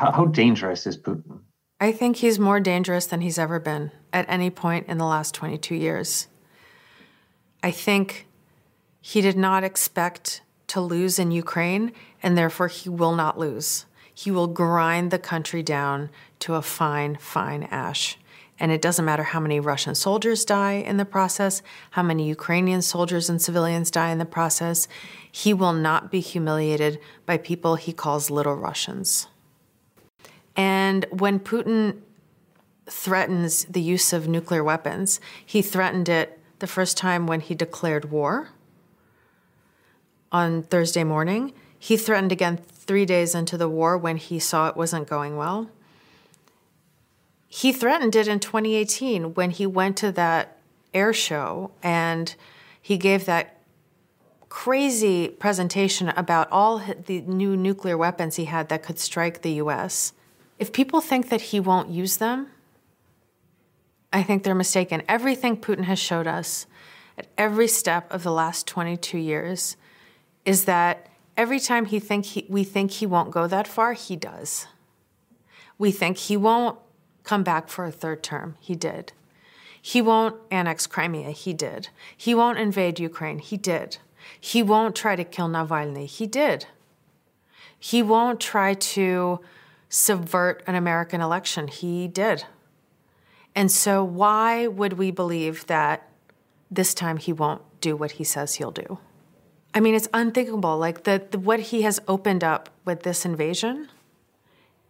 How, how dangerous is Putin? I think he's more dangerous than he's ever been at any point in the last 22 years. I think he did not expect to lose in Ukraine, and therefore he will not lose. He will grind the country down to a fine, fine ash. And it doesn't matter how many Russian soldiers die in the process, how many Ukrainian soldiers and civilians die in the process. He will not be humiliated by people he calls little Russians. And when Putin threatens the use of nuclear weapons, he threatened it the first time when he declared war on Thursday morning. He threatened again three days into the war when he saw it wasn't going well. He threatened it in 2018 when he went to that air show and he gave that crazy presentation about all the new nuclear weapons he had that could strike the US. If people think that he won't use them, I think they're mistaken. Everything Putin has showed us at every step of the last 22 years is that every time he think he, we think he won't go that far, he does. We think he won't come back for a third term. He did. He won't annex Crimea. He did. He won't invade Ukraine. He did. He won't try to kill Navalny. He did. He won't try to subvert an American election. He did. And so, why would we believe that this time he won't do what he says he'll do? I mean, it's unthinkable. Like the, the what he has opened up with this invasion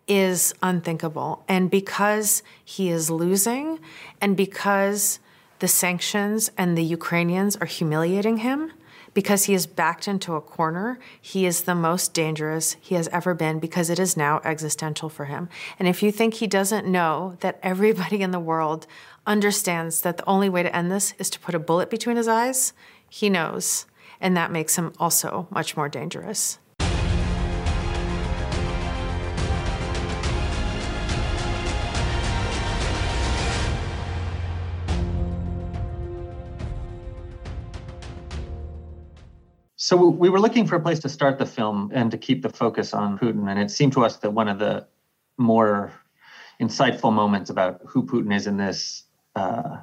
is unthinkable. And because he is losing, and because the sanctions and the Ukrainians are humiliating him, because he is backed into a corner, he is the most dangerous he has ever been because it is now existential for him. And if you think he doesn't know that everybody in the world understands that the only way to end this is to put a bullet between his eyes, he knows. And that makes him also much more dangerous. So we were looking for a place to start the film and to keep the focus on Putin, and it seemed to us that one of the more insightful moments about who Putin is in this uh,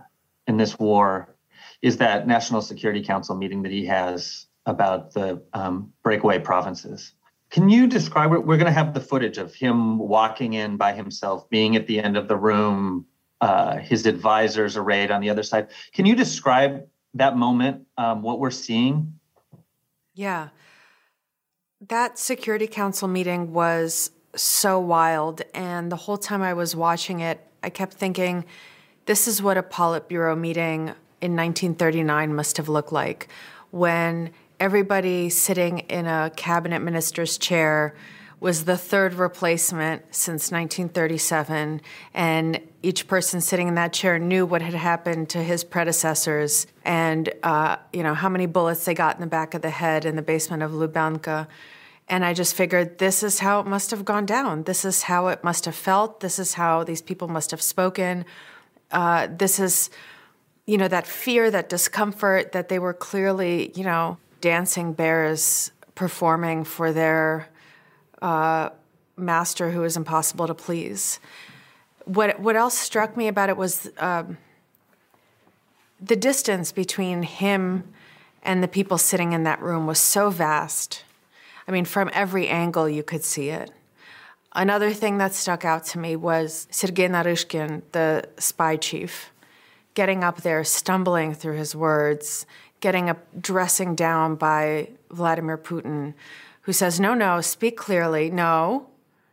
in this war is that National Security Council meeting that he has about the um, breakaway provinces. Can you describe it? We're going to have the footage of him walking in by himself, being at the end of the room, uh, his advisors arrayed on the other side. Can you describe that moment, um, what we're seeing? Yeah. That Security Council meeting was so wild. And the whole time I was watching it, I kept thinking, this is what a Politburo meeting in 1939 must have looked like when everybody sitting in a cabinet minister's chair was the third replacement since 1937, and each person sitting in that chair knew what had happened to his predecessors and uh, you know how many bullets they got in the back of the head in the basement of Lubyanka. And I just figured this is how it must have gone down. This is how it must have felt. This is how these people must have spoken. Uh, this is, you know, that fear, that discomfort that they were clearly, you know, dancing bears performing for their uh, master who is impossible to please. What what else struck me about it was um, the distance between him and the people sitting in that room was so vast. I mean, from every angle you could see it. Another thing that stuck out to me was Sergei Naryshkin, the spy chief, getting up there, stumbling through his words, getting a dressing down by Vladimir Putin, who says, No, no, speak clearly. No,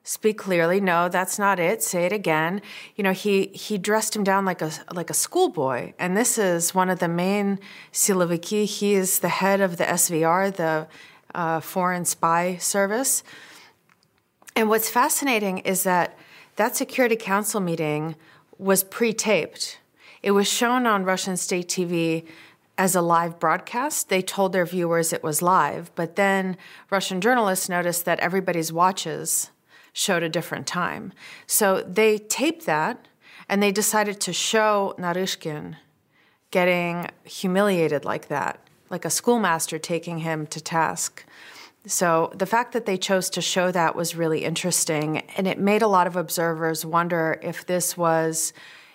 speak clearly. No, that's not it. Say it again. You know, he, he dressed him down like a, like a schoolboy. And this is one of the main Siloviki. He is the head of the SVR, the uh, Foreign Spy Service. And what's fascinating is that that Security Council meeting was pre taped. It was shown on Russian state TV as a live broadcast. They told their viewers it was live, but then Russian journalists noticed that everybody's watches showed a different time. So they taped that and they decided to show Naryshkin getting humiliated like that, like a schoolmaster taking him to task. So the fact that they chose to show that was really interesting. And it made a lot of observers wonder if this was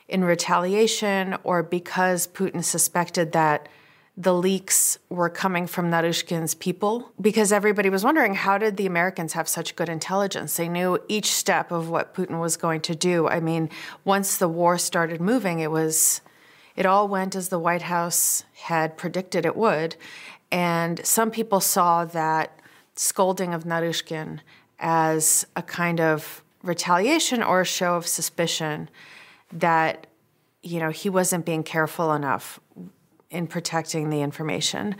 in retaliation or because Putin suspected that the leaks were coming from Naryshkin's people because everybody was wondering how did the Americans have such good intelligence? They knew each step of what Putin was going to do. I mean, once the war started moving, it was it all went as the White House had predicted it would. And some people saw that scolding of Narushkin as a kind of retaliation or a show of suspicion that you know he wasn't being careful enough in protecting the information.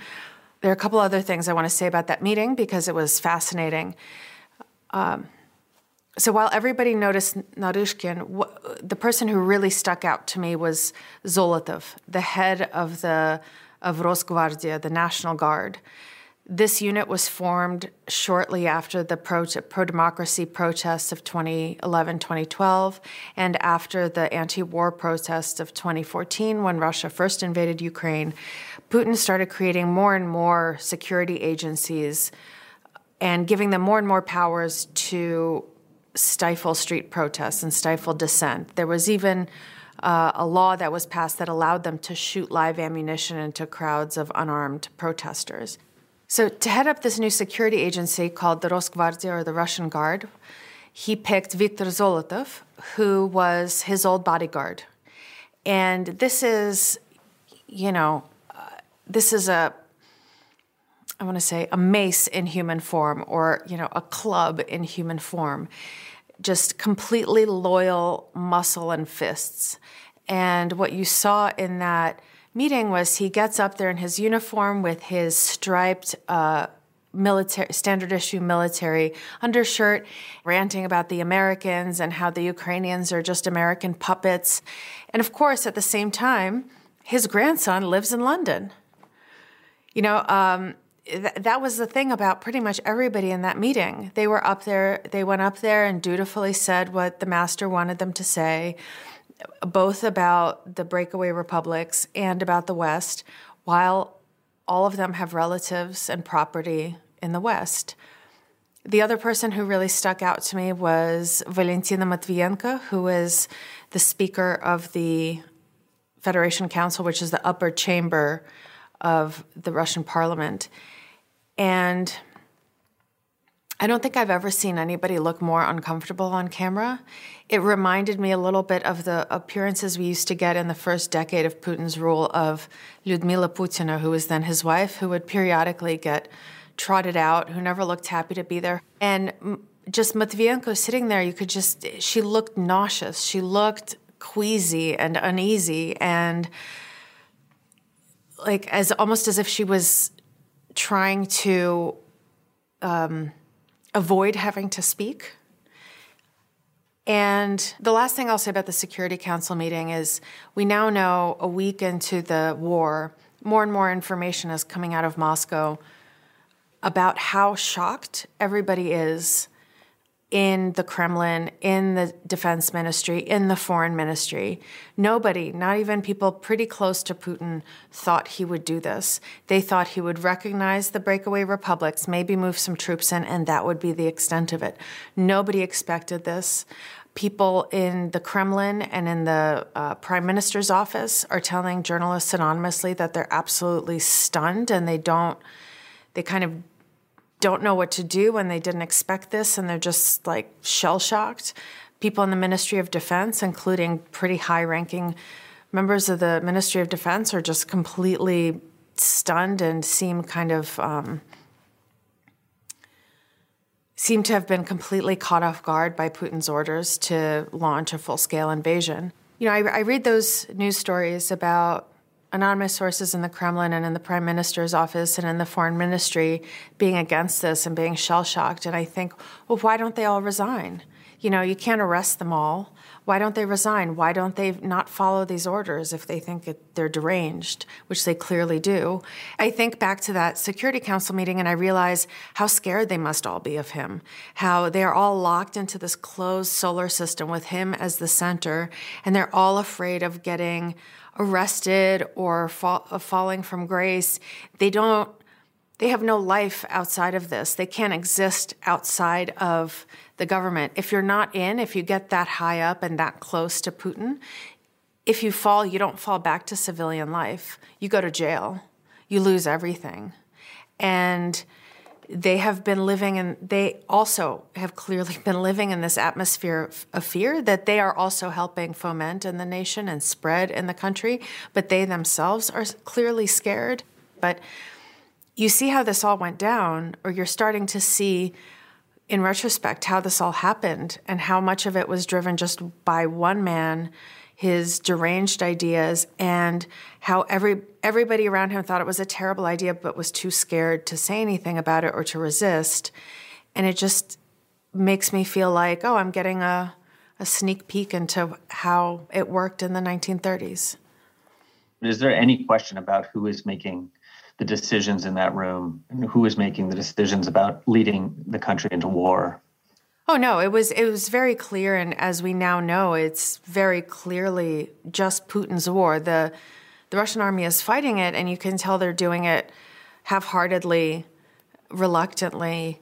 There are a couple other things I want to say about that meeting because it was fascinating. Um, so while everybody noticed Naryshkin, the person who really stuck out to me was Zolotov, the head of the of Rosgvardia, the National Guard. This unit was formed shortly after the pro democracy protests of 2011 2012 and after the anti war protests of 2014 when Russia first invaded Ukraine. Putin started creating more and more security agencies and giving them more and more powers to stifle street protests and stifle dissent. There was even uh, a law that was passed that allowed them to shoot live ammunition into crowds of unarmed protesters. So, to head up this new security agency called the Rosgvardia or the Russian Guard, he picked Viktor Zolotov, who was his old bodyguard. And this is, you know, uh, this is a, I want to say, a mace in human form or, you know, a club in human form. Just completely loyal muscle and fists. And what you saw in that meeting was he gets up there in his uniform with his striped uh, military standard issue military undershirt, ranting about the Americans and how the Ukrainians are just American puppets. And of course, at the same time, his grandson lives in London. You know, um, th- that was the thing about pretty much everybody in that meeting. They were up there, they went up there and dutifully said what the master wanted them to say both about the breakaway republics and about the West, while all of them have relatives and property in the West. The other person who really stuck out to me was Valentina Matvienko, who is the speaker of the Federation Council, which is the upper chamber of the Russian parliament. And I don't think I've ever seen anybody look more uncomfortable on camera. It reminded me a little bit of the appearances we used to get in the first decade of Putin's rule of Lyudmila Putina, who was then his wife, who would periodically get trotted out, who never looked happy to be there. And just Matvienko sitting there, you could just, she looked nauseous. She looked queasy and uneasy and like as almost as if she was trying to um, avoid having to speak. And the last thing I'll say about the Security Council meeting is we now know a week into the war, more and more information is coming out of Moscow about how shocked everybody is in the Kremlin, in the defense ministry, in the foreign ministry. Nobody, not even people pretty close to Putin, thought he would do this. They thought he would recognize the breakaway republics, maybe move some troops in, and that would be the extent of it. Nobody expected this. People in the Kremlin and in the uh, prime minister's office are telling journalists anonymously that they're absolutely stunned and they don't, they kind of don't know what to do when they didn't expect this and they're just like shell shocked. People in the Ministry of Defense, including pretty high ranking members of the Ministry of Defense, are just completely stunned and seem kind of. Um, seem to have been completely caught off guard by Putin's orders to launch a full scale invasion. You know, I, I read those news stories about anonymous sources in the Kremlin and in the prime minister's office and in the foreign ministry being against this and being shell shocked. And I think, well, why don't they all resign? You know, you can't arrest them all. Why don't they resign? Why don't they not follow these orders if they think it, they're deranged, which they clearly do? I think back to that Security Council meeting and I realize how scared they must all be of him, how they're all locked into this closed solar system with him as the center, and they're all afraid of getting arrested or fall, falling from grace. They don't they have no life outside of this. They can't exist outside of the government. If you're not in, if you get that high up and that close to Putin, if you fall, you don't fall back to civilian life. You go to jail. You lose everything. And they have been living and they also have clearly been living in this atmosphere of fear that they are also helping foment in the nation and spread in the country, but they themselves are clearly scared. But you see how this all went down, or you're starting to see in retrospect how this all happened and how much of it was driven just by one man his deranged ideas and how every everybody around him thought it was a terrible idea but was too scared to say anything about it or to resist. And it just makes me feel like oh i'm getting a, a sneak peek into how it worked in the 1930s is there any question about who is making the decisions in that room and who was making the decisions about leading the country into war. Oh no, it was it was very clear and as we now know it's very clearly just Putin's war. The the Russian army is fighting it and you can tell they're doing it half-heartedly, reluctantly,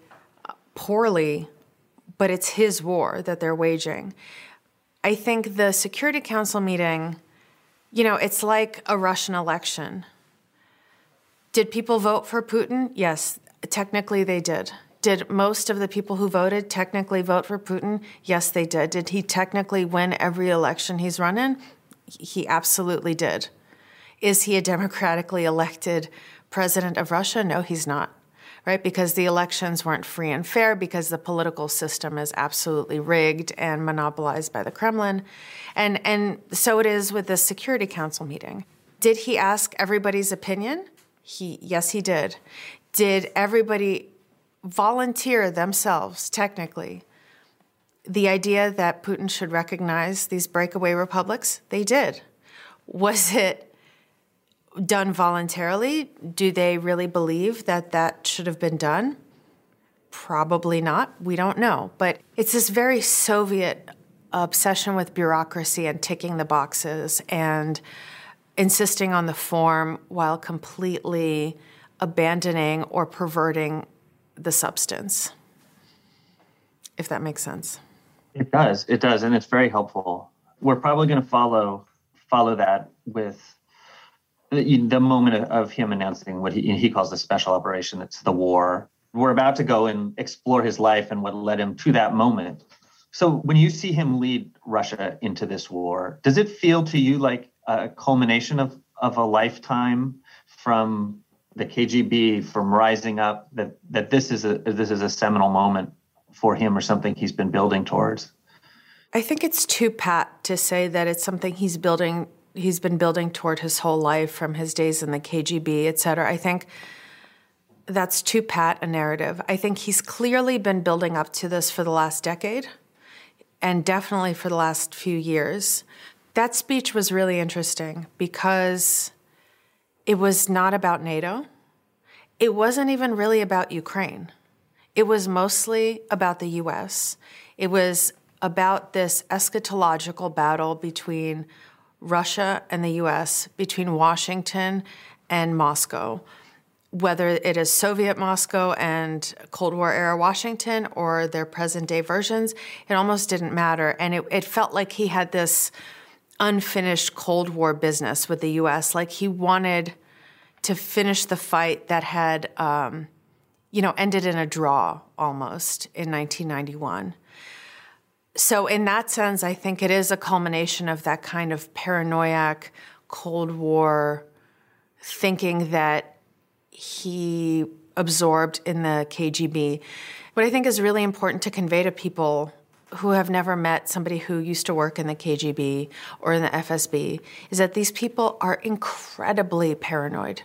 poorly, but it's his war that they're waging. I think the Security Council meeting, you know, it's like a Russian election did people vote for Putin? Yes, technically they did. Did most of the people who voted technically vote for Putin? Yes, they did. Did he technically win every election he's run in? He absolutely did. Is he a democratically elected president of Russia? No, he's not. Right? Because the elections weren't free and fair, because the political system is absolutely rigged and monopolized by the Kremlin. And, and so it is with this Security Council meeting. Did he ask everybody's opinion? He yes, he did. Did everybody volunteer themselves technically? The idea that Putin should recognize these breakaway republics, they did. Was it done voluntarily? Do they really believe that that should have been done? Probably not. We don't know. But it's this very Soviet obsession with bureaucracy and ticking the boxes and insisting on the form while completely abandoning or perverting the substance. If that makes sense. It does. It does, and it's very helpful. We're probably going to follow follow that with the, the moment of him announcing what he, he calls the special operation. It's the war. We're about to go and explore his life and what led him to that moment. So, when you see him lead Russia into this war, does it feel to you like a culmination of, of a lifetime from the KGB, from rising up, that, that this is a this is a seminal moment for him or something he's been building towards? I think it's too pat to say that it's something he's building he's been building toward his whole life from his days in the KGB, et cetera. I think that's too pat a narrative. I think he's clearly been building up to this for the last decade and definitely for the last few years. That speech was really interesting because it was not about NATO. It wasn't even really about Ukraine. It was mostly about the US. It was about this eschatological battle between Russia and the US, between Washington and Moscow, whether it is Soviet Moscow and Cold War era Washington or their present day versions, it almost didn't matter. And it, it felt like he had this unfinished Cold War business with the U.S. Like he wanted to finish the fight that had, um, you know, ended in a draw almost in 1991. So, in that sense, I think it is a culmination of that kind of paranoiac Cold War thinking that he absorbed in the KGB. What I think is really important to convey to people who have never met somebody who used to work in the KGB or in the FSB is that these people are incredibly paranoid.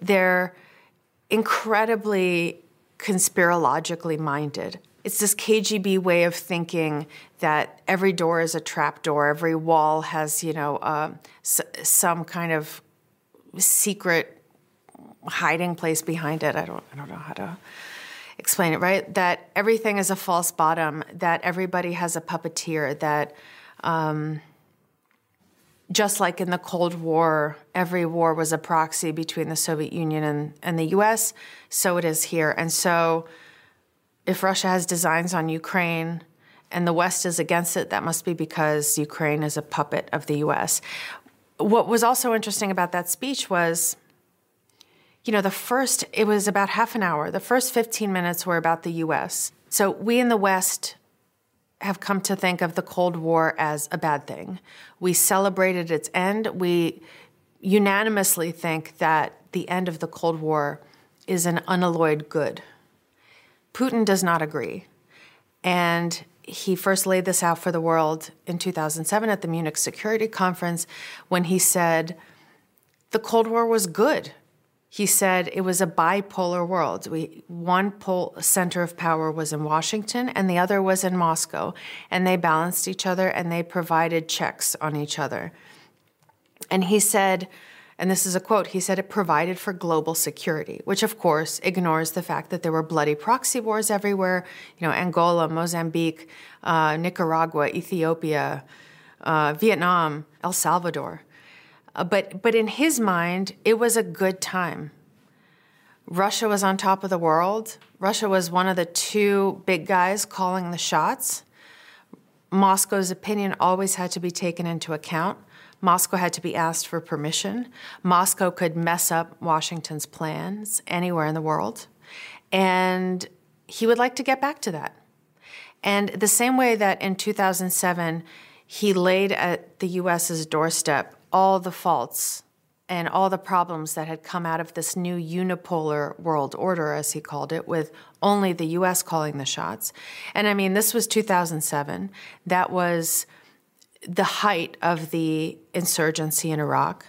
They're incredibly conspirologically minded. It's this KGB way of thinking that every door is a trap door, every wall has, you know, uh, s- some kind of secret hiding place behind it. I don't, I don't know how to explain it, right? That everything is a false bottom, that everybody has a puppeteer, that um, just like in the Cold War, every war was a proxy between the Soviet Union and, and the US, so it is here. And so if Russia has designs on Ukraine and the West is against it, that must be because Ukraine is a puppet of the US. What was also interesting about that speech was, you know, the first, it was about half an hour. The first 15 minutes were about the US. So we in the West have come to think of the Cold War as a bad thing. We celebrated its end. We unanimously think that the end of the Cold War is an unalloyed good. Putin does not agree. And he first laid this out for the world in 2007 at the Munich Security Conference when he said the Cold War was good he said it was a bipolar world. We, one pole center of power was in Washington and the other was in Moscow, and they balanced each other and they provided checks on each other. And he said, and this is a quote, he said it provided for global security, which of course ignores the fact that there were bloody proxy wars everywhere, you know, Angola, Mozambique, uh, Nicaragua, Ethiopia, uh, Vietnam, El Salvador. Uh, but, but in his mind, it was a good time. Russia was on top of the world. Russia was one of the two big guys calling the shots. Moscow's opinion always had to be taken into account. Moscow had to be asked for permission. Moscow could mess up Washington's plans anywhere in the world. And he would like to get back to that. And the same way that in 2007, he laid at the US's doorstep all the faults and all the problems that had come out of this new unipolar world order, as he called it, with only the US calling the shots. And I mean, this was 2007. That was the height of the insurgency in Iraq.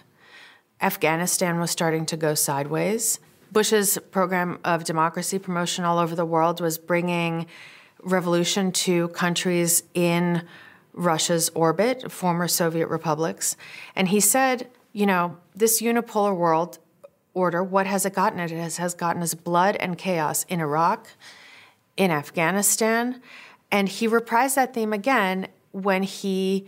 Afghanistan was starting to go sideways. Bush's program of democracy promotion all over the world was bringing revolution to countries in Russia's orbit, former Soviet republics. And he said, you know, this unipolar world order, what has it gotten? It has, has gotten us blood and chaos in Iraq, in Afghanistan. And he reprised that theme again when he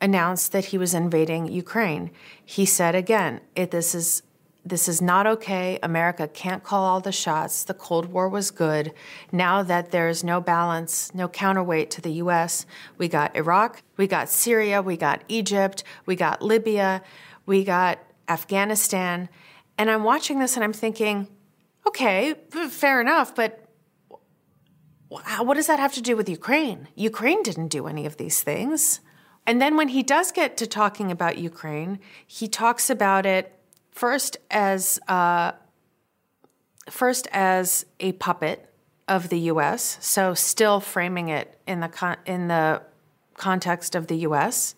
announced that he was invading Ukraine. He said again, this is this is not okay. America can't call all the shots. The Cold War was good. Now that there's no balance, no counterweight to the US, we got Iraq, we got Syria, we got Egypt, we got Libya, we got Afghanistan. And I'm watching this and I'm thinking, okay, fair enough, but what does that have to do with Ukraine? Ukraine didn't do any of these things. And then when he does get to talking about Ukraine, he talks about it first as uh, first as a puppet of the U.S., so still framing it in the con- in the context of the U.S.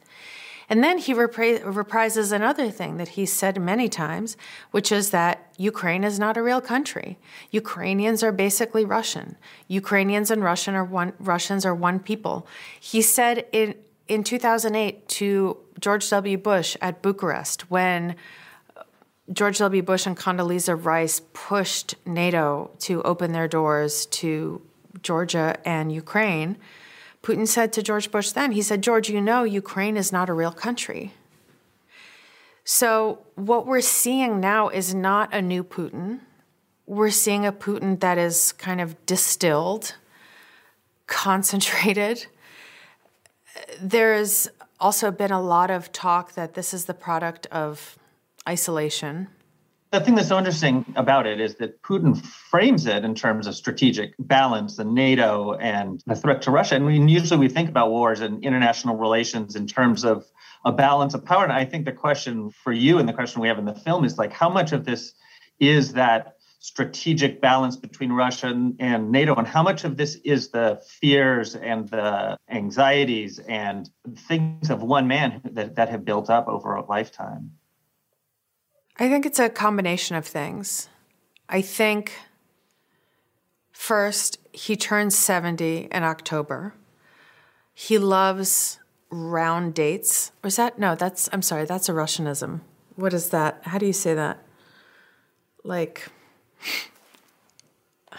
And then he repri- reprises another thing that he said many times, which is that Ukraine is not a real country. Ukrainians are basically Russian. Ukrainians and Russian are one, Russians are one people. He said in in 2008 to George W. Bush at Bucharest when George W. Bush and Condoleezza Rice pushed NATO to open their doors to Georgia and Ukraine. Putin said to George Bush then, he said, George, you know, Ukraine is not a real country. So, what we're seeing now is not a new Putin. We're seeing a Putin that is kind of distilled, concentrated. There's also been a lot of talk that this is the product of isolation. The thing that's so interesting about it is that Putin frames it in terms of strategic balance and NATO and the threat to Russia. And we usually we think about wars and international relations in terms of a balance of power. And I think the question for you and the question we have in the film is like, how much of this is that strategic balance between Russia and NATO, and how much of this is the fears and the anxieties and things of one man that, that have built up over a lifetime? I think it's a combination of things. I think first, he turns 70 in October. He loves round dates. Or is that, no, that's, I'm sorry, that's a Russianism. What is that? How do you say that? Like,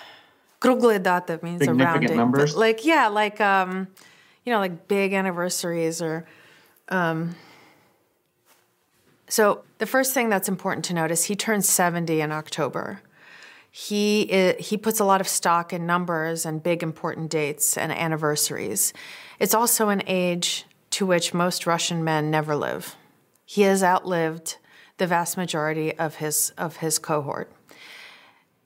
kruglые data means a round date. numbers? Like, yeah, like, um, you know, like big anniversaries or, um, So, the first thing that's important to notice, he turns 70 in October. He, he puts a lot of stock in numbers and big important dates and anniversaries. It's also an age to which most Russian men never live. He has outlived the vast majority of his, of his cohort.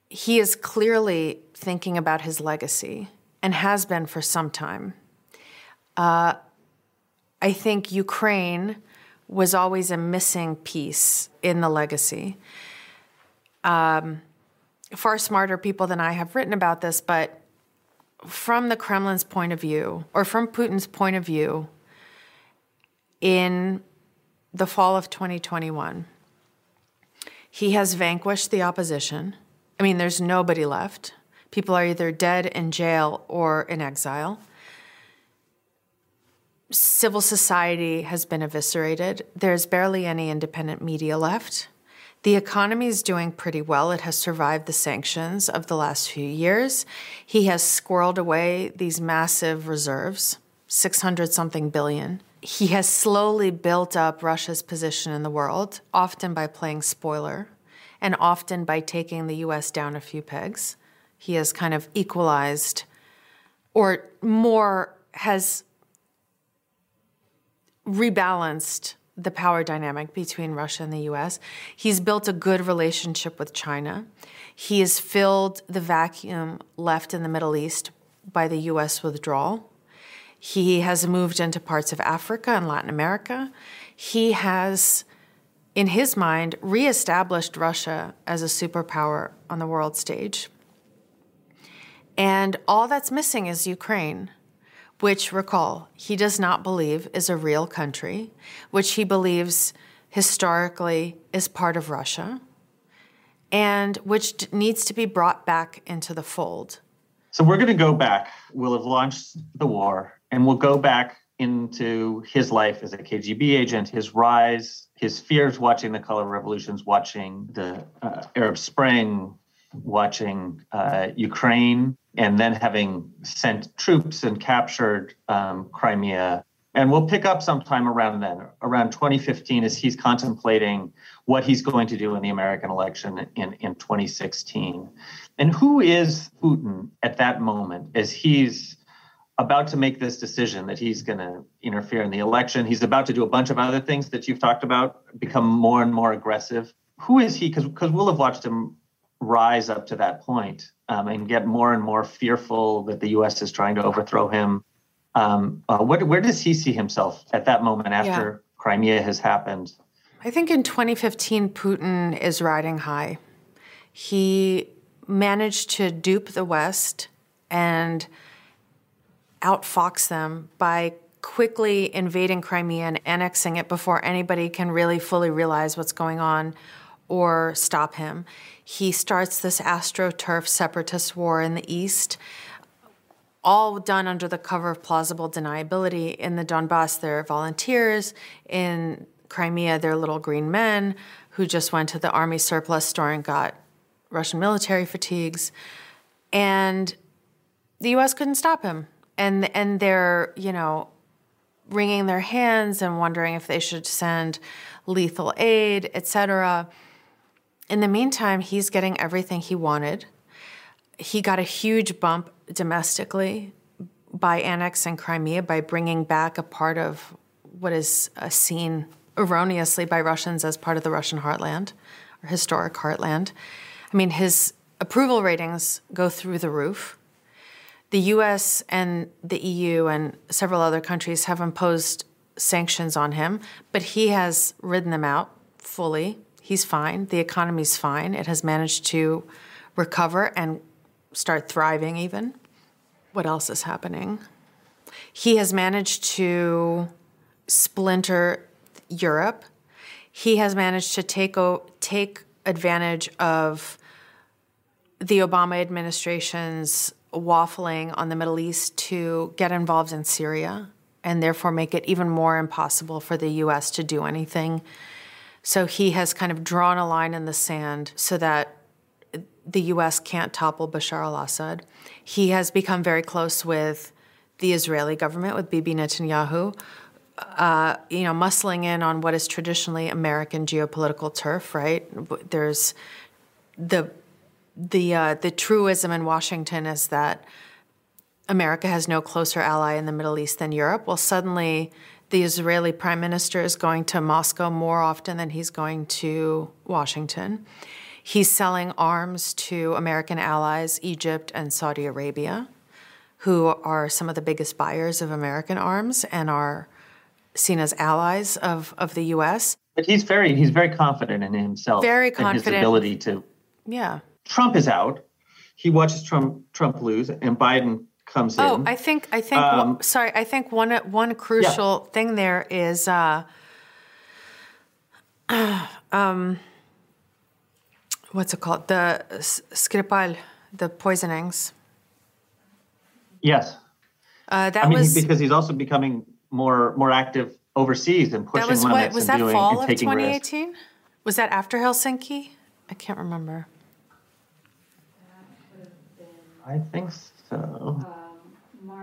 He is clearly thinking about his legacy and has been for some time. Uh, I think Ukraine was always a missing piece in the legacy. Um, far smarter people than I have written about this, but from the Kremlin's point of view, or from Putin's point of view, in the fall of 2021, he has vanquished the opposition. I mean, there's nobody left. People are either dead in jail or in exile civil society has been eviscerated. There's barely any independent media left. The economy is doing pretty well. It has survived the sanctions of the last few years. He has squirreled away these massive reserves, 600 something billion. He has slowly built up Russia's position in the world, often by playing spoiler and often by taking the US down a few pegs. He has kind of equalized or more has rebalanced the power dynamic between Russia and the US. He's built a good relationship with China. He has filled the vacuum left in the Middle East by the US withdrawal. He has moved into parts of Africa and Latin America. He has, in his mind, reestablished Russia as a superpower on the world stage. And all that's missing is Ukraine which, recall, he does not believe is a real country, which he believes historically is part of Russia, and which needs to be brought back into the fold. So we're going to go back. We'll have launched the war, and we'll go back into his life as a KGB agent, his rise, his fears watching the color revolutions, watching the uh, Arab Spring, watching uh, Ukraine, and then having sent troops and captured um, Crimea. And we'll pick up sometime around then, around 2015, as he's contemplating what he's going to do in the American election in, in 2016. And who is Putin at that moment as he's about to make this decision that he's going to interfere in the election? He's about to do a bunch of other things that you've talked about, become more and more aggressive. Who is he? Because we'll have watched him rise up to that point, um, and get more and more fearful that the U.S. is trying to overthrow him. Um, uh, what, where does he see himself at that moment after yeah. Crimea has happened? I think in 2015, Putin is riding high. He managed to dupe the West and outfox them by quickly invading Crimea and annexing it before anybody can really fully realize what's going on or stop him. He starts this astroturf separatist war in the east, all done under the cover of plausible deniability. In the Donbass, there are volunteers. In Crimea, there are little green men who just went to the army surplus store and got Russian military fatigues. And the US couldn't stop him. And and they're, you know, wringing their hands and wondering if they should send lethal aid, etc. In the meantime, he's getting everything he wanted. He got a huge bump domestically by annexing Crimea, by bringing back a part of what is seen erroneously by Russians as part of the Russian heartland or historic heartland. I mean, his approval ratings go through the roof. The US and the EU and several other countries have imposed sanctions on him, but he has ridden them out fully he's fine. The economy's fine. It has managed to recover and start thriving, even. What else is happening? He has managed to splinter Europe. He has managed to take, o- take advantage of the Obama administration's waffling on the Middle East to get involved in Syria and therefore make it even more impossible for the US to do anything so he has kind of drawn a line in the sand so that the US can't topple Bashar al Assad. He has become very close with the Israeli government, with Bibi Netanyahu, uh, you know, muscling in on what is traditionally American geopolitical turf, right? There's the the uh, the truism in Washington is that America has no closer ally in the Middle East than Europe. Well, suddenly the Israeli prime minister is going to Moscow more often than he's going to Washington. He's selling arms to American allies, Egypt and Saudi Arabia, who are some of the biggest buyers of American arms and are seen as allies of, of the U.S. But he's very he's very confident in himself. Very confident. In his ability to. Yeah. Trump is out. He watches Trump Trump lose, and Biden comes oh, in. Oh, I think I think um, sorry, I think one one crucial yeah. thing there is uh, um, what's it called? The Skripal, the poisonings. Yes. Uh, that I mean, was because he's also becoming more more active overseas and pushing that was limits what, was and that doing fall and taking of 2018? Was that after Helsinki? I can't remember. I think so.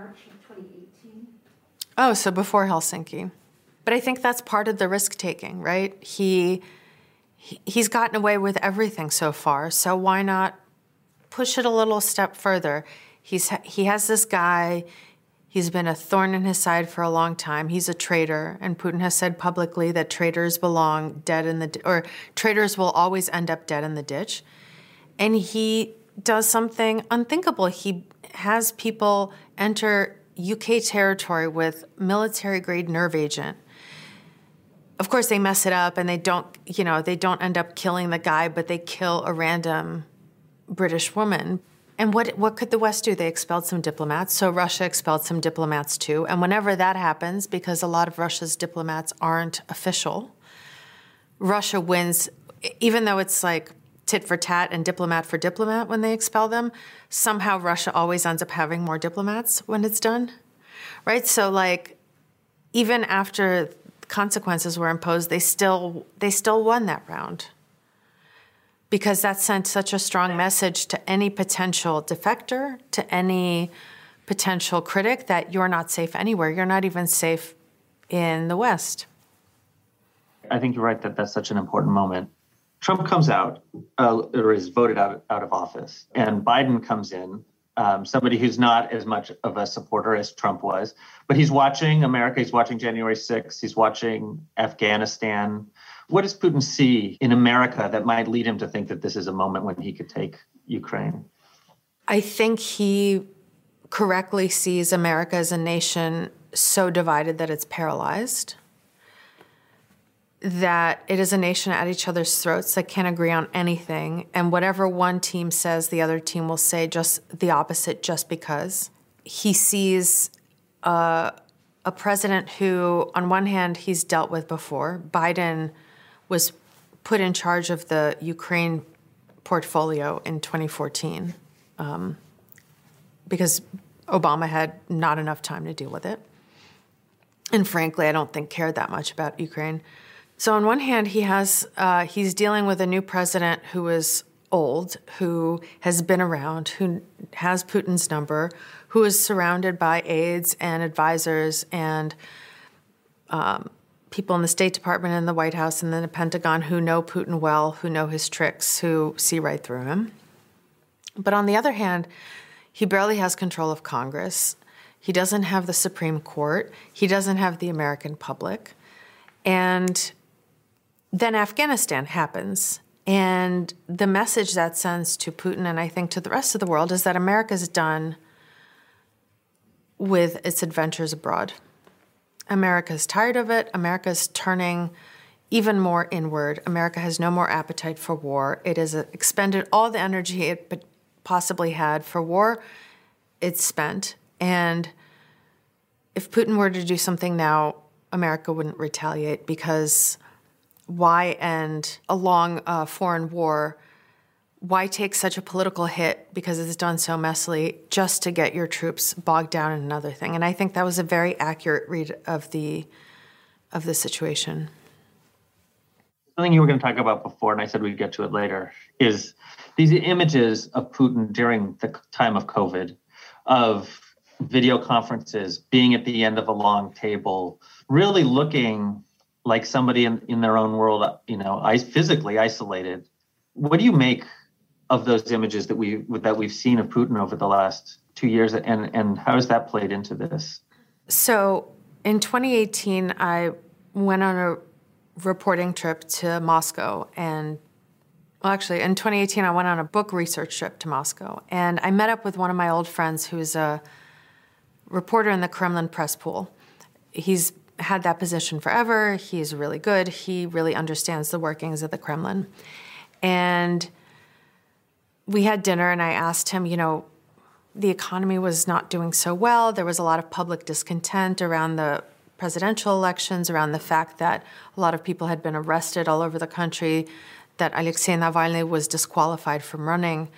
March of 2018. Oh, so before Helsinki. But I think that's part of the risk taking, right? He, he he's gotten away with everything so far, so why not push it a little step further? He's he has this guy He's been a thorn in his side for a long time. He's a traitor, and Putin has said publicly that traitors belong dead in the or traitors will always end up dead in the ditch. And he does something unthinkable. He has people enter UK territory with military grade nerve agent. Of course, they mess it up and they don't, you know, they don't end up killing the guy, but they kill a random British woman. And what what could the West do? They expelled some diplomats, so Russia expelled some diplomats too. And whenever that happens, because a lot of Russia's diplomats aren't official, Russia wins, even though it's like tit for tat and diplomat for diplomat when they expel them, somehow Russia always ends up having more diplomats when it's done. Right? So like even after consequences were imposed, they still they still won that round. Because that sent such a strong message to any potential defector, to any potential critic that you're not safe anywhere. You're not even safe in the West. I think you're right that that's such an important moment. Trump comes out uh, or is voted out, out of office, and Biden comes in, um, somebody who's not as much of a supporter as Trump was, but he's watching America, he's watching January 6th, he's watching Afghanistan. What does Putin see in America that might lead him to think that this is a moment when he could take Ukraine? I think he correctly sees America as a nation so divided that it's paralyzed that it is a nation at each other's throats that can't agree on anything. And whatever one team says, the other team will say just the opposite just because. He sees uh, a president who, on one hand, he's dealt with before. Biden was put in charge of the Ukraine portfolio in 2014 um, because Obama had not enough time to deal with it. And frankly, I don't think cared that much about Ukraine. So on one hand, he has uh, he's dealing with a new president who is old, who has been around, who has Putin's number, who is surrounded by aides and advisors and um, people in the State Department and the White House and then the Pentagon who know Putin well, who know his tricks, who see right through him. But on the other hand, he barely has control of Congress. He doesn't have the Supreme Court. He doesn't have the American public. And then Afghanistan happens. And the message that sends to Putin and I think to the rest of the world is that America's done with its adventures abroad. America's tired of it. America's turning even more inward. America has no more appetite for war. It has expended all the energy it possibly had for war. It's spent. And if Putin were to do something now, America wouldn't retaliate because why end a long uh, foreign war? Why take such a political hit because it's done so messily just to get your troops bogged down in another thing? And I think that was a very accurate read of the of the situation. Something you were going to talk about before, and I said we'd get to it later, is these images of Putin during the time of COVID, of video conferences, being at the end of a long table, really looking like somebody in, in their own world, you know, I, physically isolated. What do you make of those images that we that we've seen of Putin over the last two years, and and how has that played into this? So in 2018, I went on a reporting trip to Moscow and well, actually, in 2018, I went on a book research trip to Moscow, and I met up with one of my old friends who's a reporter in the Kremlin press pool. He's had that position forever. He's really good. He really understands the workings of the Kremlin. And we had dinner, and I asked him, you know, the economy was not doing so well. There was a lot of public discontent around the presidential elections, around the fact that a lot of people had been arrested all over the country that Alexei Navalny was disqualified from running.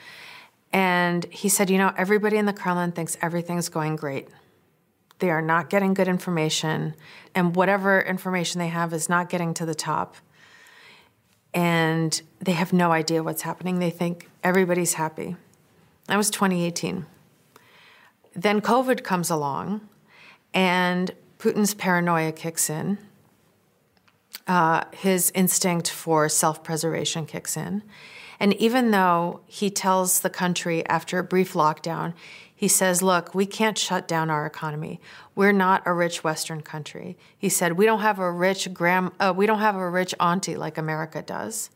And he said, You know, everybody in the Kremlin thinks everything's going great. They are not getting good information, and whatever information they have is not getting to the top. And they have no idea what's happening. They think everybody's happy. That was 2018. Then COVID comes along, and Putin's paranoia kicks in uh, his instinct for self preservation kicks in. And even though he tells the country after a brief lockdown, he says, Look, we can't shut down our economy. We're not a rich Western country. He said, We don't have a rich gram, uh, we don't have a rich auntie like America does.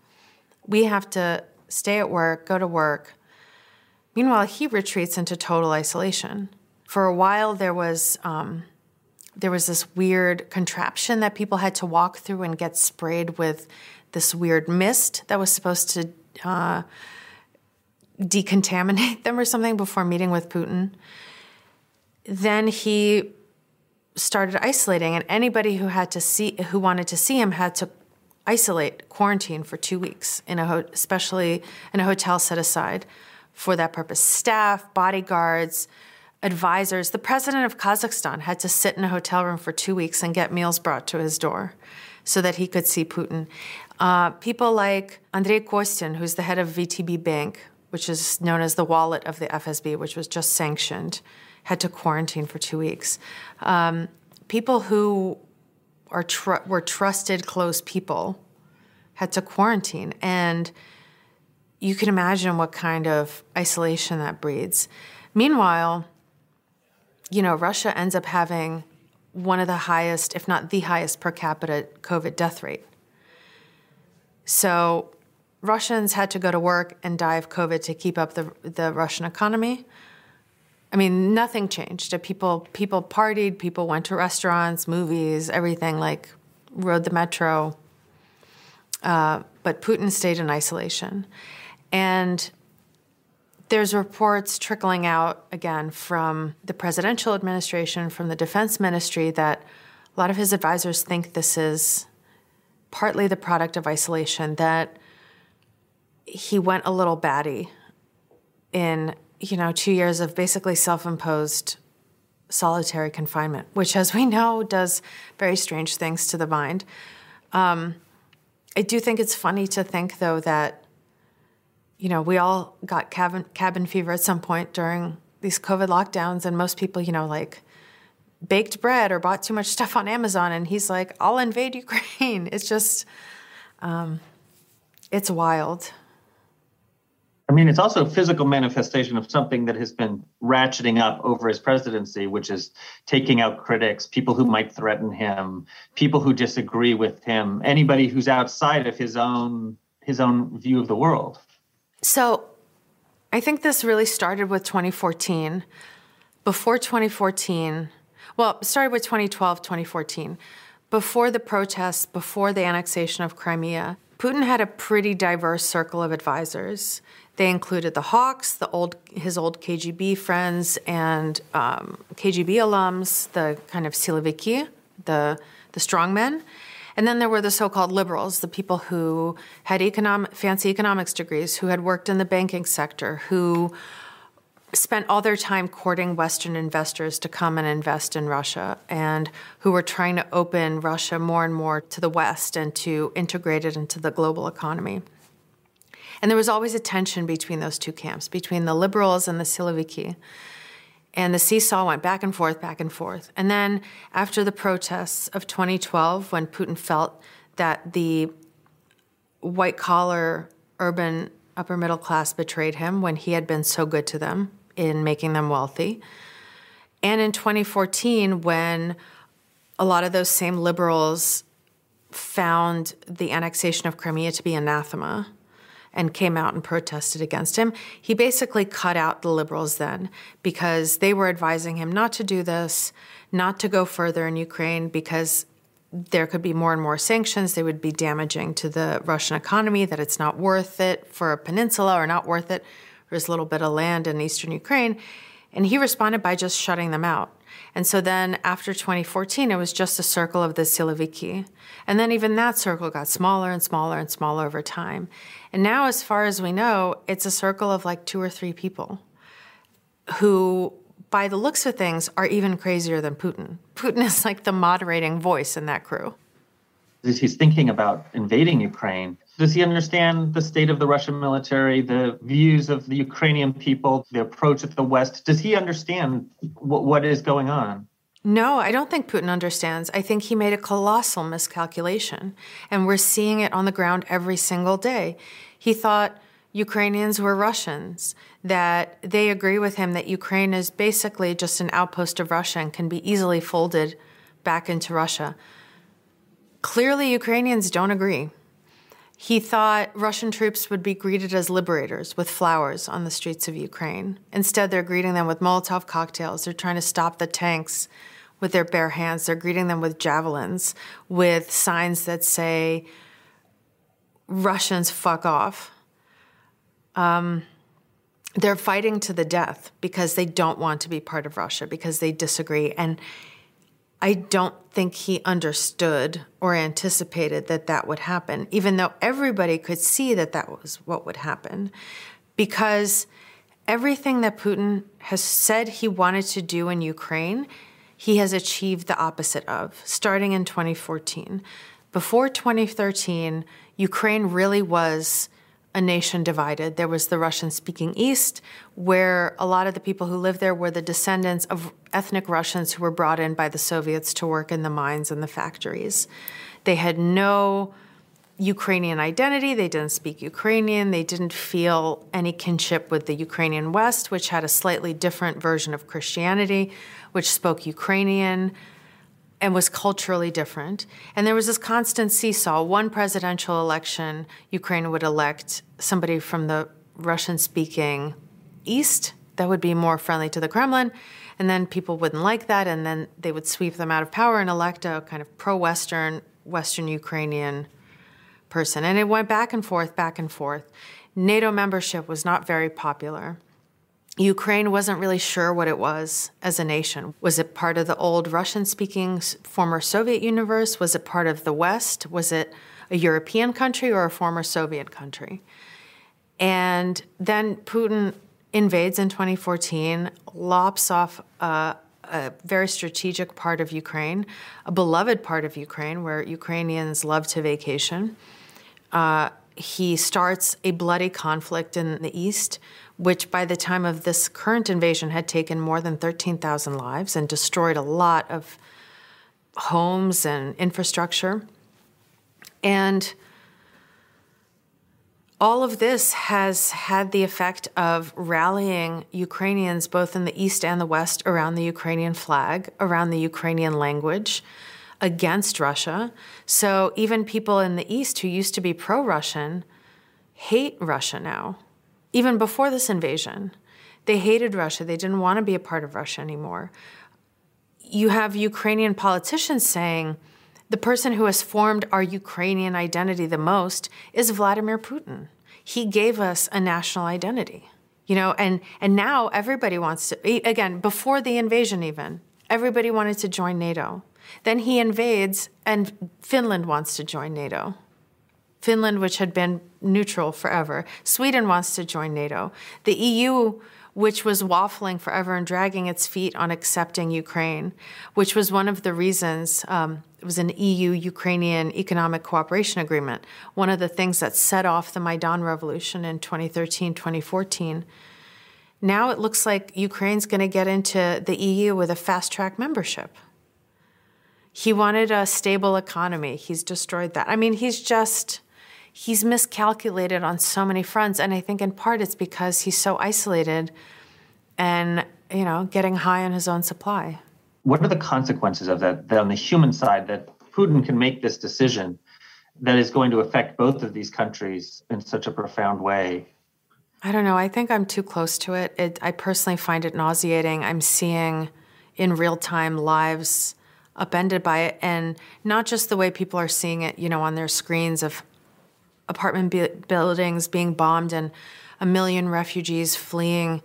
We have to stay at work, go to work. Meanwhile, he retreats into total isolation. For a while, there was um, there was this weird contraption that people had to walk through and get sprayed with this weird mist that was supposed to uh, decontaminate them or something before meeting with Putin. Then he started isolating, and anybody who had to see who wanted to see him had to isolate, quarantine for two weeks in a ho- especially in a hotel set aside for that purpose. Staff, bodyguards, advisors. The president of Kazakhstan had to sit in a hotel room for two weeks and get meals brought to his door so that he could see Putin. Uh, people like Andrei Kostin, who's the head of VTB Bank, which is known as the wallet of the FSB, which was just sanctioned, had to quarantine for two weeks. Um, people who are tr- were trusted, close people had to quarantine. And you can imagine what kind of isolation that breeds. Meanwhile, you know, Russia ends up having one of the highest, if not the highest per capita COVID death rate. So Russians had to go to work and die of COVID to keep up the, the Russian economy. I mean, nothing changed. People people partied, people went to restaurants, movies, everything like rode the metro. Uh, but Putin stayed in isolation, and there's reports trickling out again from the presidential administration, from the defense ministry, that a lot of his advisors think this is partly the product of isolation, that he went a little batty in, you know, two years of basically self imposed solitary confinement, which, as we know, does very strange things to the mind. Um, I do think it's funny to think, though, that you know, we all got cabin cabin fever at some point during these COVID lockdowns, and most people, you know, like baked bread or bought too much stuff on Amazon, and he's like, "I'll invade Ukraine." It's just, um, it's wild. I mean, it's also a physical manifestation of something that has been ratcheting up over his presidency, which is taking out critics, people who might threaten him, people who disagree with him, anybody who's outside of his own his own view of the world. So I think this really started with 2014. Before 2014, well, started with 2012, 2014. Before the protests, before the annexation of Crimea, Putin had a pretty diverse circle of advisors. They included the Hawks, the old his old KGB friends, and um, KGB alums, the kind of siloviki, the the strongmen, and then there were the so called liberals, the people who had economic, fancy economics degrees, who had worked in the banking sector, who spent all their time courting Western investors to come and invest in Russia, and who were trying to open Russia more and more to the West and to integrate it into the global economy. And there was always a tension between those two camps, between the liberals and the Siloviki. And the seesaw went back and forth, back and forth. And then after the protests of 2012, when Putin felt that the white collar urban upper middle class betrayed him when he had been so good to them in making them wealthy. And in 2014, when a lot of those same liberals found the annexation of Crimea to be anathema and came out and protested against him. He basically cut out the liberals then because they were advising him not to do this, not to go further in Ukraine because there could be more and more sanctions. They would be damaging to the Russian economy, that it's not worth it for a peninsula or not worth it for this little bit of land in eastern Ukraine. And he responded by just shutting them out. And so then after 2014, it was just a circle of the Siloviki. And then even that circle got smaller and smaller and smaller over time. And now, as far as we know, it's a circle of like two or three people who, by the looks of things, are even crazier than Putin. Putin is like the moderating voice in that crew. As he's thinking about invading Ukraine, does he understand the state of the Russian military, the views of the Ukrainian people, the approach of the West? Does he understand what, what is going on? No, I don't think Putin understands. I think he made a colossal miscalculation, and we're seeing it on the ground every single day. He thought Ukrainians were Russians, that they agree with him that Ukraine is basically just an outpost of Russia and can be easily folded back into Russia. Clearly, Ukrainians don't agree. He thought Russian troops would be greeted as liberators with flowers on the streets of Ukraine. Instead, they're greeting them with Molotov cocktails. They're trying to stop the tanks with their bare hands. They're greeting them with javelins, with signs that say, Russians fuck off. Um, they're fighting to the death because they don't want to be part of Russia, because they disagree. And I don't think he understood or anticipated that that would happen, even though everybody could see that that was what would happen. Because everything that Putin has said he wanted to do in Ukraine, he has achieved the opposite of, starting in 2014. Before 2013, Ukraine really was a nation divided. There was the Russian speaking East, where a lot of the people who lived there were the descendants of ethnic Russians who were brought in by the Soviets to work in the mines and the factories. They had no Ukrainian identity, they didn't speak Ukrainian, they didn't feel any kinship with the Ukrainian West, which had a slightly different version of Christianity, which spoke Ukrainian and was culturally different. And there was this constant seesaw. One presidential election, Ukraine would elect somebody from the Russian speaking East that would be more friendly to the Kremlin. And then people wouldn't like that. And then they would sweep them out of power and elect a kind of pro Western, Western Ukrainian person. And it went back and forth, back and forth. NATO membership was not very popular. Ukraine wasn't really sure what it was as a nation. Was it part of the old Russian speaking former Soviet universe? Was it part of the West? Was it a European country or a former Soviet country? And then Putin invades in 2014, lops off a, a very strategic part of Ukraine, a beloved part of Ukraine where Ukrainians love to vacation. Uh, he starts a bloody conflict in the east which by the time of this current invasion had taken more than 13,000 lives and destroyed a lot of homes and infrastructure. And all of this has had the effect of rallying Ukrainians both in the East and the West around the Ukrainian flag, around the Ukrainian language, against Russia. So even people in the East who used to be pro Russian hate Russia now even before this invasion. They hated Russia. They didn't want to be a part of Russia anymore. You have Ukrainian politicians saying the person who has formed our Ukrainian identity the most is Vladimir Putin. He gave us a national identity. You know, and and now everybody wants to again, before the invasion even, everybody wanted to join NATO. Then he invades and Finland wants to join NATO. Finland, which had been neutral forever. Sweden wants to join NATO. The EU, which was waffling forever and dragging its feet on accepting Ukraine, which was one of the reasons um, it was an EU Ukrainian economic cooperation agreement, one of the things that set off the Maidan revolution in 2013 2014. Now it looks like Ukraine's going to get into the EU with a fast track membership. He wanted a stable economy. He's destroyed that. I mean, he's just, he's miscalculated on so many fronts. And I think in part it's because he's so isolated and, you know, getting high on his own supply. What are the consequences of that, that on the human side, that Putin can make this decision that is going to affect both of these countries in such a profound way? I don't know. I think I'm too close to it. it I personally find it nauseating. I'm seeing in real time lives upended by it, and not just the way people are seeing it, you know, on their screens of apartment buildings being bombed and a million refugees fleeing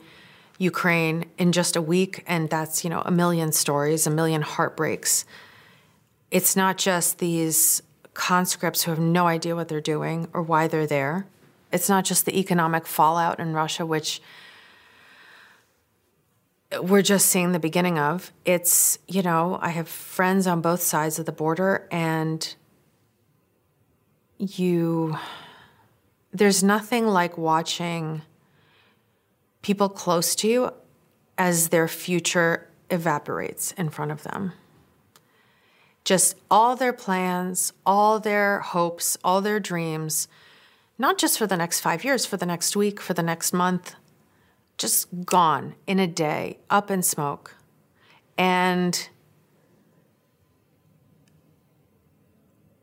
Ukraine in just a week, and that's, you know, a million stories, a million heartbreaks. It's not just these conscripts who have no idea what they're doing or why they're there. It's not just the economic fallout in Russia, which we're just seeing the beginning of. It's, you know, I have friends on both sides of the border, and you, there's nothing like watching people close to you as their future evaporates in front of them. Just all their plans, all their hopes, all their dreams, not just for the next five years, for the next week, for the next month, just gone in a day, up in smoke. And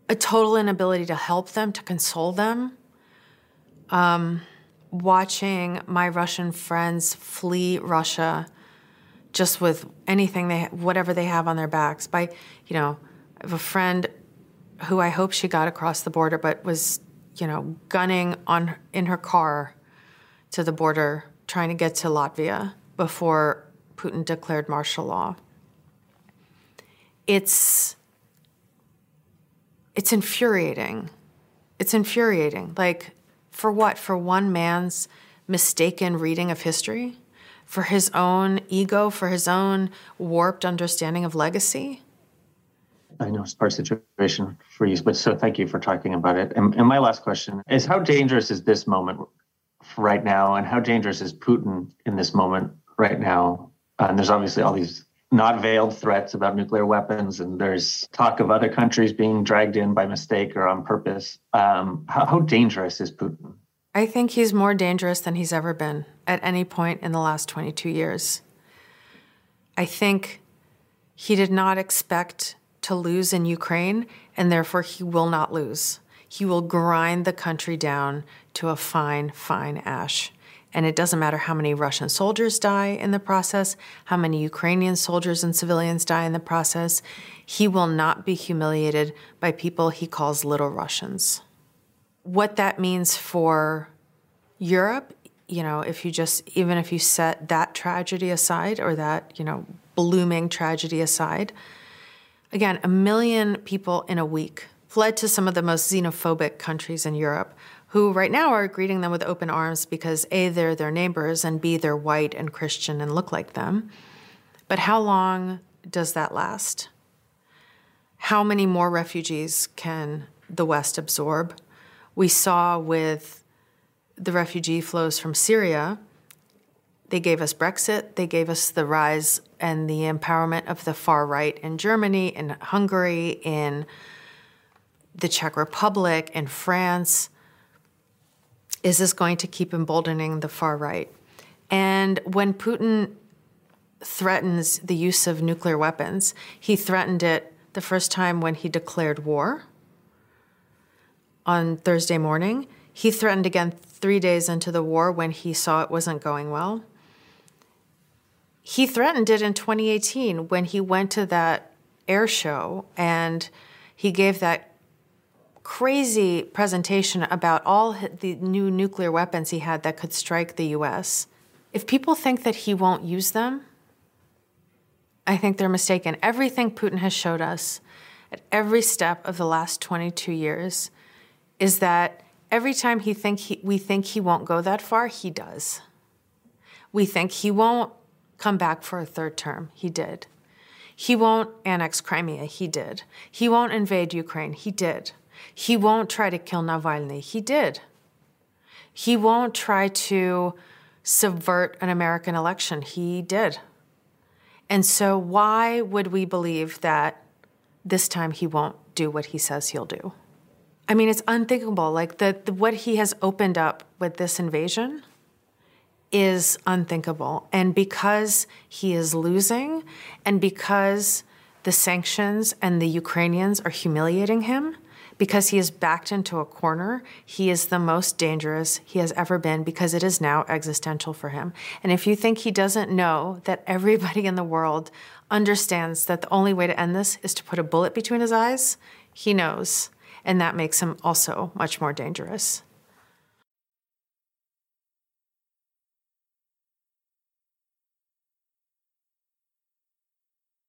a total inability to help them, to console them. Um, watching my Russian friends flee Russia just with anything they whatever they have on their backs by you know I have a friend who I hope she got across the border but was you know gunning on in her car to the border trying to get to Latvia before Putin declared martial law it's it's infuriating it's infuriating like for what? For one man's mistaken reading of history? For his own ego? For his own warped understanding of legacy? I know it's part situation for you, but so thank you for talking about it. And, and my last question is how dangerous is this moment right now? And how dangerous is Putin in this moment right now? And there's obviously all these not veiled threats about nuclear weapons, and there's talk of other countries being dragged in by mistake or on purpose. Um, how, how dangerous is Putin? I think he's more dangerous than he's ever been at any point in the last 22 years. I think he did not expect to lose in Ukraine, and therefore he will not lose. He will grind the country down to a fine, fine ash. And it doesn't matter how many Russian soldiers die in the process, how many Ukrainian soldiers and civilians die in the process. He will not be humiliated by people he calls little Russians. What that means for Europe, you know, if you just, even if you set that tragedy aside or that, you know, blooming tragedy aside, again, a million people in a week fled to some of the most xenophobic countries in Europe who right now are greeting them with open arms because A, they're their neighbors, and B, they're white and Christian and look like them. But how long does that last? How many more refugees can the West absorb? We saw with the refugee flows from Syria, they gave us Brexit, they gave us the rise and the empowerment of the far right in Germany, in Hungary, in the Czech Republic, in France is this going to keep emboldening the far right? And when Putin threatens the use of nuclear weapons, he threatened it the first time when he declared war on Thursday morning. He threatened again three days into the war when he saw it wasn't going well. He threatened it in 2018 when he went to that air show and he gave that crazy presentation about all the new nuclear weapons he had that could strike the US. If people think that he won't use them, I think they're mistaken. Everything Putin has showed us at every step of the last 22 years is that every time he think he, we think he won't go that far, he does. We think he won't come back for a third term, he did. He won't annex Crimea, he did. He won't invade Ukraine, he did. He won't try to kill Navalny. He did. He won't try to subvert an American election. He did. And so, why would we believe that this time he won't do what he says he'll do? I mean, it's unthinkable. Like the, the what he has opened up with this invasion is unthinkable. And because he is losing, and because the sanctions and the Ukrainians are humiliating him, because he is backed into a corner, he is the most dangerous he has ever been because it is now existential for him. And if you think he doesn't know that everybody in the world understands that the only way to end this is to put a bullet between his eyes, he knows. And that makes him also much more dangerous.